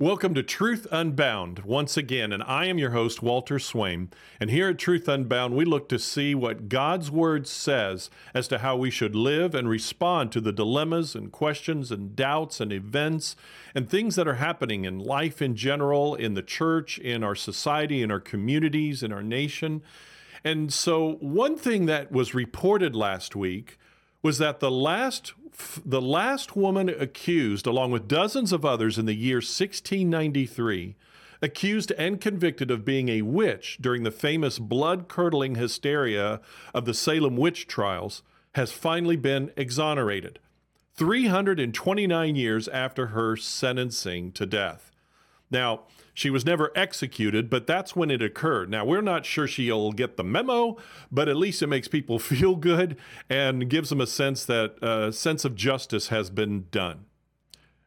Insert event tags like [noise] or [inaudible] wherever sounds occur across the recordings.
Welcome to Truth Unbound once again, and I am your host, Walter Swain. And here at Truth Unbound, we look to see what God's Word says as to how we should live and respond to the dilemmas and questions and doubts and events and things that are happening in life in general, in the church, in our society, in our communities, in our nation. And so, one thing that was reported last week was that the last the last woman accused along with dozens of others in the year 1693 accused and convicted of being a witch during the famous blood-curdling hysteria of the Salem witch trials has finally been exonerated 329 years after her sentencing to death now she was never executed, but that's when it occurred. Now, we're not sure she'll get the memo, but at least it makes people [laughs] feel good and gives them a sense that a uh, sense of justice has been done.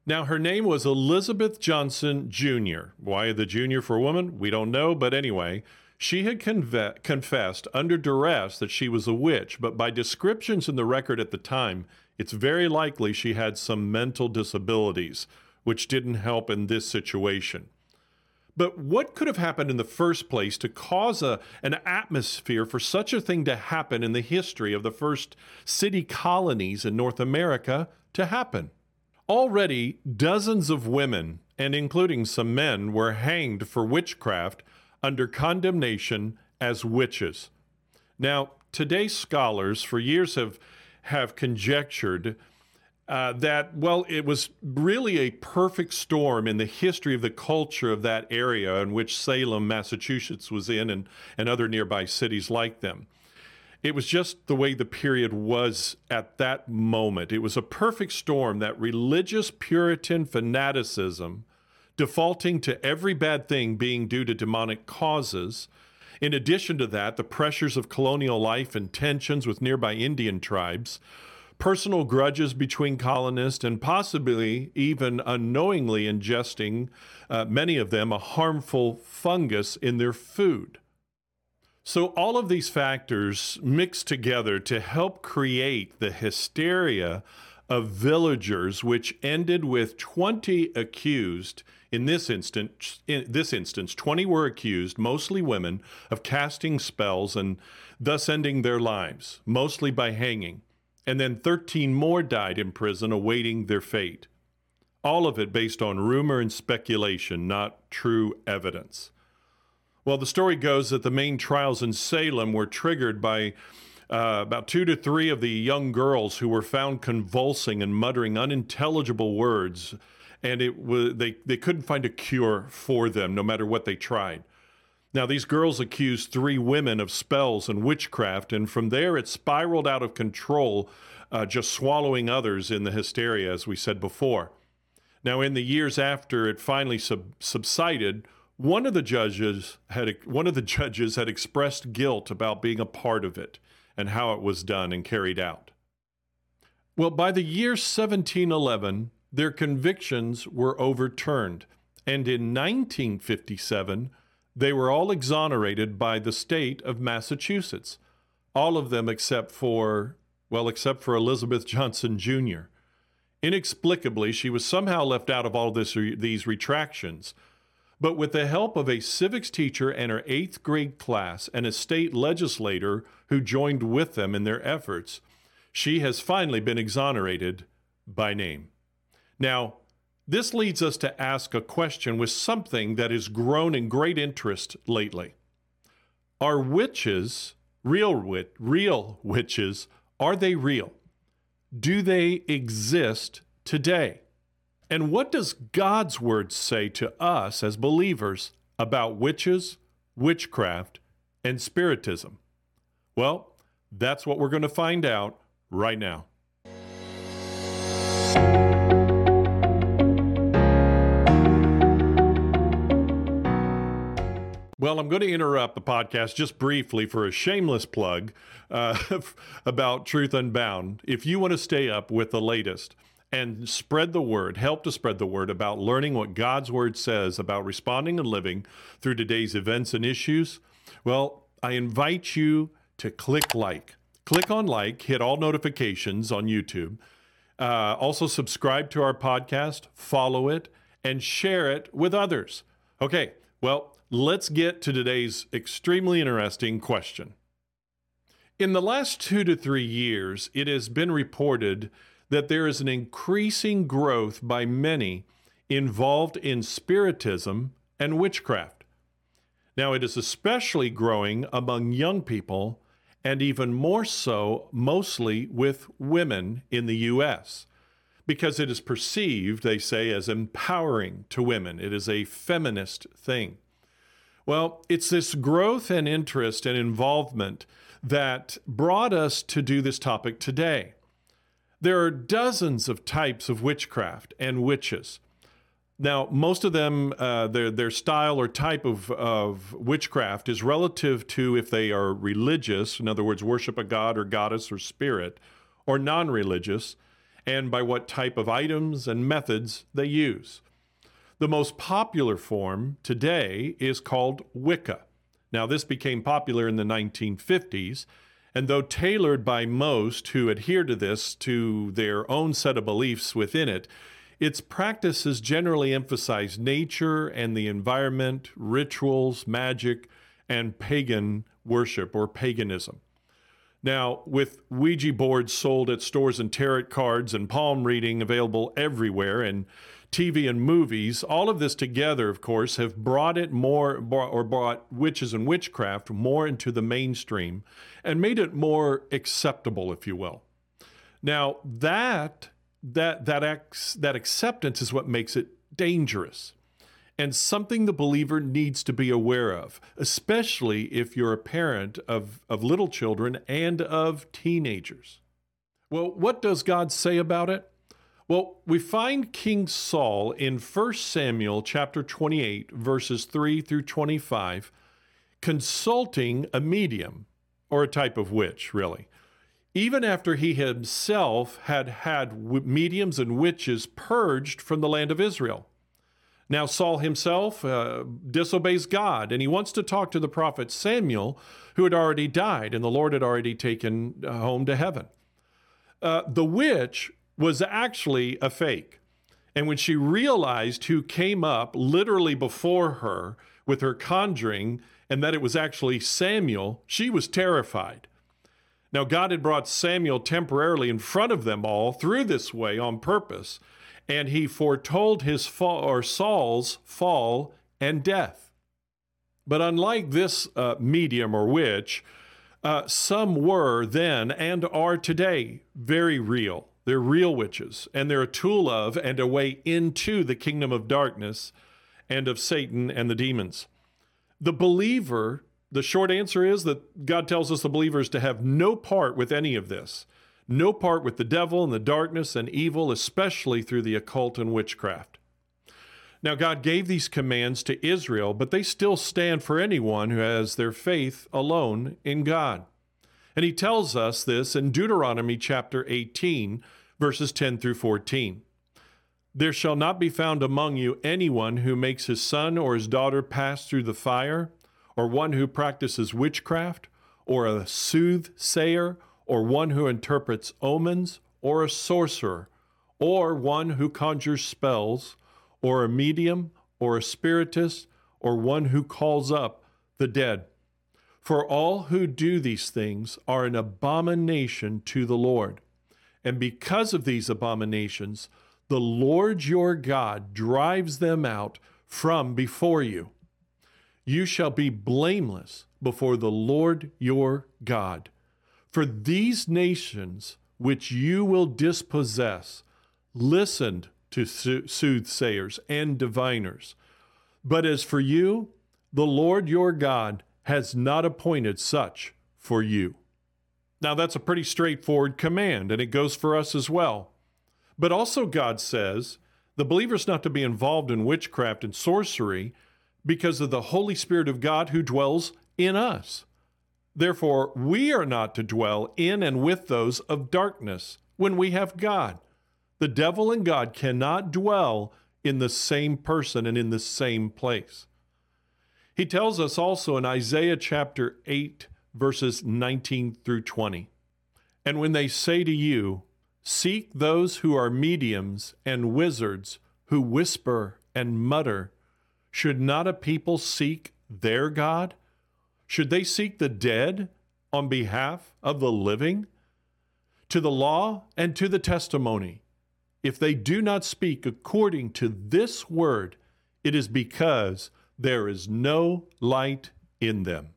Now, her name was Elizabeth Johnson Jr. Why the junior for woman? We don't know, but anyway, she had conve- confessed under duress that she was a witch, but by descriptions in the record at the time, it's very likely she had some mental disabilities, which didn't help in this situation. But what could have happened in the first place to cause a, an atmosphere for such a thing to happen in the history of the first city colonies in North America to happen? Already, dozens of women, and including some men, were hanged for witchcraft under condemnation as witches. Now, today's scholars for years have, have conjectured uh, that, well, it was really a perfect storm in the history of the culture of that area in which Salem, Massachusetts was in, and, and other nearby cities like them. It was just the way the period was at that moment. It was a perfect storm that religious Puritan fanaticism, defaulting to every bad thing being due to demonic causes. In addition to that, the pressures of colonial life and tensions with nearby Indian tribes personal grudges between colonists, and possibly even unknowingly ingesting, uh, many of them, a harmful fungus in their food. So, all of these factors mix together to help create the hysteria of villagers, which ended with 20 accused. In this instance, in this instance, 20 were accused, mostly women, of casting spells and thus ending their lives, mostly by hanging and then 13 more died in prison awaiting their fate. All of it based on rumor and speculation, not true evidence. Well, the story goes that the main trials in Salem were triggered by uh, about two to three of the young girls who were found convulsing and muttering unintelligible words, and it was they, they couldn't find a cure for them no matter what they tried. Now, these girls accused three women of spells and witchcraft, and from there it spiraled out of control, uh, just swallowing others in the hysteria, as we said before. Now, in the years after it finally sub- subsided, one of the judges had one of the [laughs] judges had expressed guilt about being a part of it and how it was done and carried out. Well, by the year 1711, their convictions were overturned, and in 1957 they were all exonerated by the state of Massachusetts, all of them except for, well, except for Elizabeth Johnson Jr. Inexplicably, she was somehow left out of all this, these retractions. But with the help of a civics teacher and her eighth grade class and a state legislator who joined with them in their efforts, she has finally been exonerated by name. Now, this leads us to ask a question with something that has grown in great interest lately. Are witches, real wit, real witches, are they real? Do they exist today? And what does God's word say to us as believers about witches, witchcraft, and spiritism? Well, that's what we're going to find out right now. Well, I'm going to interrupt the podcast just briefly for a shameless plug uh, [laughs] about Truth Unbound. If you want to stay up with the latest and spread the word, help to spread the word about learning what God's word says about responding and living through today's events and issues, well, I invite you to click like. Click on like, hit all notifications on YouTube. Uh, also, subscribe to our podcast, follow it, and share it with others. Okay, well, let's get to today's extremely interesting question. In the last two to three years, it has been reported that there is an increasing growth by many involved in spiritism and witchcraft. Now, it is especially growing among young people and even more so, mostly with women in the U.S., because it is perceived, they say, as empowering to women. It is a feminist thing. Well, it's this growth and interest and involvement that brought us to do this topic today. There are dozens of types of witchcraft and witches. Now, most of them, uh, their, their style or type of, of witchcraft is relative to if they are religious, in other words, worship a god or goddess or spirit, or non religious, and by what type of items and methods they use. The most popular form today is called Wicca. Now, this became popular in the 1950s, and though tailored by most who adhere to this to their own set of beliefs within it, its practices generally emphasize nature and the environment, rituals, magic, and pagan worship or paganism. Now, with Ouija boards sold at stores and tarot cards and palm reading available everywhere, and TV and movies, all of this together, of course, have brought it more, or brought witches and witchcraft more into the mainstream and made it more acceptable, if you will. Now, that that that ex, that acceptance is what makes it dangerous and something the believer needs to be aware of, especially if you're a parent of, of little children and of teenagers. Well, what does God say about it? Well, we find King Saul in 1 Samuel chapter 28 verses 3 through 25 consulting a medium or a type of witch, really. Even after he himself had had mediums and witches purged from the land of Israel. Now, Saul himself uh, disobeys God, and he wants to talk to the prophet Samuel, who had already died, and the Lord had already taken uh, home to heaven. Uh, the witch was actually a fake. And when she realized who came up literally before her with her conjuring and that it was actually Samuel, she was terrified. Now, God had brought Samuel temporarily in front of them all through this way on purpose, and he foretold his fall or Saul's fall and death. But unlike this uh, medium or witch, uh, some were then and are today very real. They're real witches, and they're a tool of and a way into the kingdom of darkness and of Satan and the demons. The believer, the short answer is that God tells us the believers to have no part with any of this, no part with the devil and the darkness and evil, especially through the occult and witchcraft. Now, God gave these commands to Israel, but they still stand for anyone who has their faith alone in God. And he tells us this in Deuteronomy chapter 18, verses 10 through 14. There shall not be found among you anyone who makes his son or his daughter pass through the fire, or one who practices witchcraft, or a soothsayer, or one who interprets omens, or a sorcerer, or one who conjures spells, or a medium, or a spiritist, or one who calls up the dead. For all who do these things are an abomination to the Lord. And because of these abominations, the Lord your God drives them out from before you. You shall be blameless before the Lord your God. For these nations which you will dispossess listened to soothsayers and diviners. But as for you, the Lord your God has not appointed such for you. Now, that's a pretty straightforward command, and it goes for us as well. But also, God says the believer's not to be involved in witchcraft and sorcery because of the Holy Spirit of God who dwells in us. Therefore, we are not to dwell in and with those of darkness when we have God. The devil and God cannot dwell in the same person and in the same place. He tells us also in Isaiah chapter 8, verses 19 through 20. And when they say to you, Seek those who are mediums and wizards who whisper and mutter, Should not a people seek their God? Should they seek the dead on behalf of the living? To the law and to the testimony, if they do not speak according to this word, it is because there is no light in them.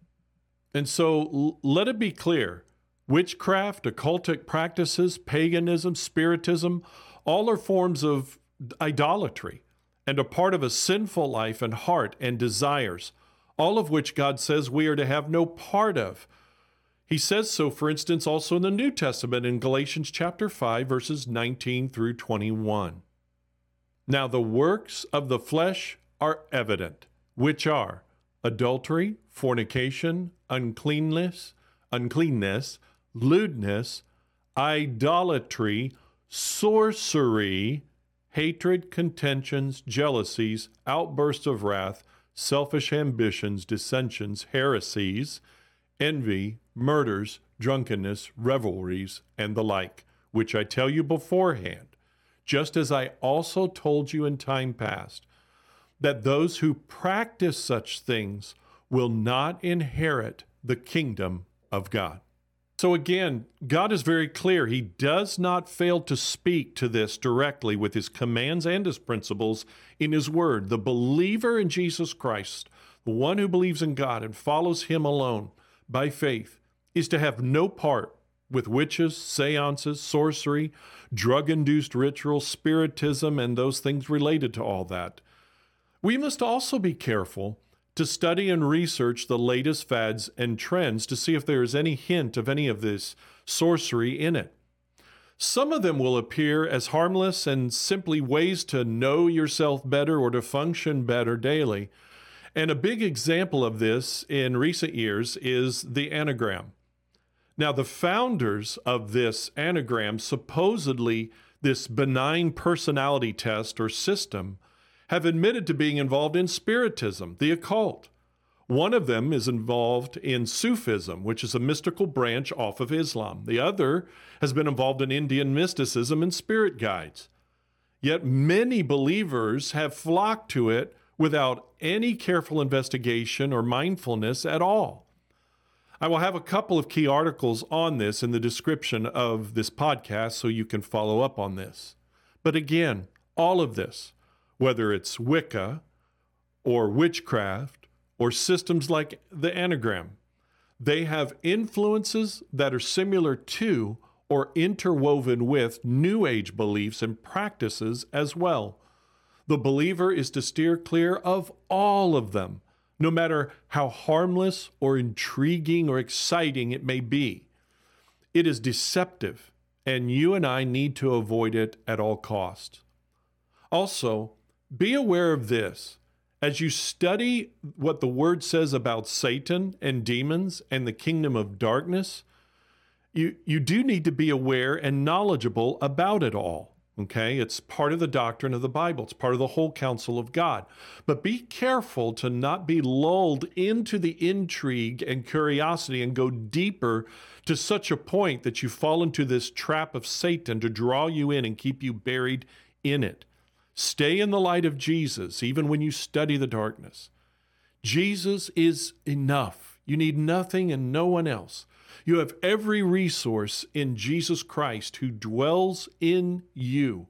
And so let it be clear witchcraft, occultic practices, paganism, spiritism, all are forms of idolatry and a part of a sinful life and heart and desires, all of which God says we are to have no part of. He says so, for instance, also in the New Testament in Galatians chapter 5, verses 19 through 21. Now, the works of the flesh are evident, which are adultery, fornication, uncleanness, uncleanness, lewdness, idolatry, sorcery, hatred, contentions, jealousies, outbursts of wrath, selfish ambitions, dissensions, heresies, envy, murders, drunkenness, revelries, and the like, which I tell you beforehand, just as I also told you in time past, that those who practice such things will not inherit the kingdom of God. So again, God is very clear. He does not fail to speak to this directly with his commands and his principles in his word. The believer in Jesus Christ, the one who believes in God and follows him alone by faith, is to have no part with witches, seances, sorcery, drug induced rituals, spiritism, and those things related to all that. We must also be careful to study and research the latest fads and trends to see if there is any hint of any of this sorcery in it. Some of them will appear as harmless and simply ways to know yourself better or to function better daily. And a big example of this in recent years is the Enneagram. Now, the founders of this Enneagram, supposedly this benign personality test or system, have admitted to being involved in spiritism, the occult. One of them is involved in Sufism, which is a mystical branch off of Islam. The other has been involved in Indian mysticism and spirit guides. Yet many believers have flocked to it without any careful investigation or mindfulness at all. I will have a couple of key articles on this in the description of this podcast so you can follow up on this. But again, all of this whether it's Wicca or witchcraft or systems like the Enneagram. They have influences that are similar to or interwoven with New Age beliefs and practices as well. The believer is to steer clear of all of them, no matter how harmless or intriguing or exciting it may be. It is deceptive, and you and I need to avoid it at all costs. Also, be aware of this. As you study what the word says about Satan and demons and the kingdom of darkness, you, you do need to be aware and knowledgeable about it all. Okay, it's part of the doctrine of the Bible. It's part of the whole counsel of God. But be careful to not be lulled into the intrigue and curiosity and go deeper to such a point that you fall into this trap of Satan to draw you in and keep you buried in it. Stay in the light of Jesus, even when you study the darkness. Jesus is enough. You need nothing and no one else. You have every resource in Jesus Christ who dwells in you.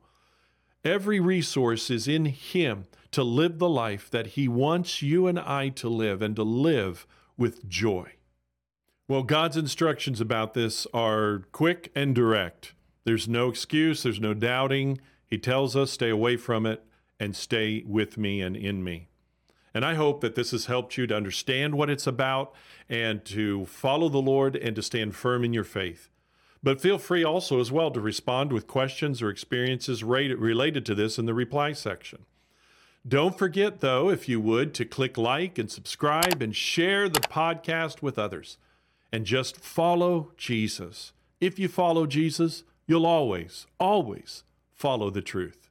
Every resource is in Him to live the life that He wants you and I to live and to live with joy. Well, God's instructions about this are quick and direct. There's no excuse, there's no doubting. He tells us, stay away from it and stay with me and in me. And I hope that this has helped you to understand what it's about and to follow the Lord and to stand firm in your faith. But feel free also as well to respond with questions or experiences related to this in the reply section. Don't forget, though, if you would, to click like and subscribe and share the podcast with others. And just follow Jesus. If you follow Jesus, you'll always, always follow the truth.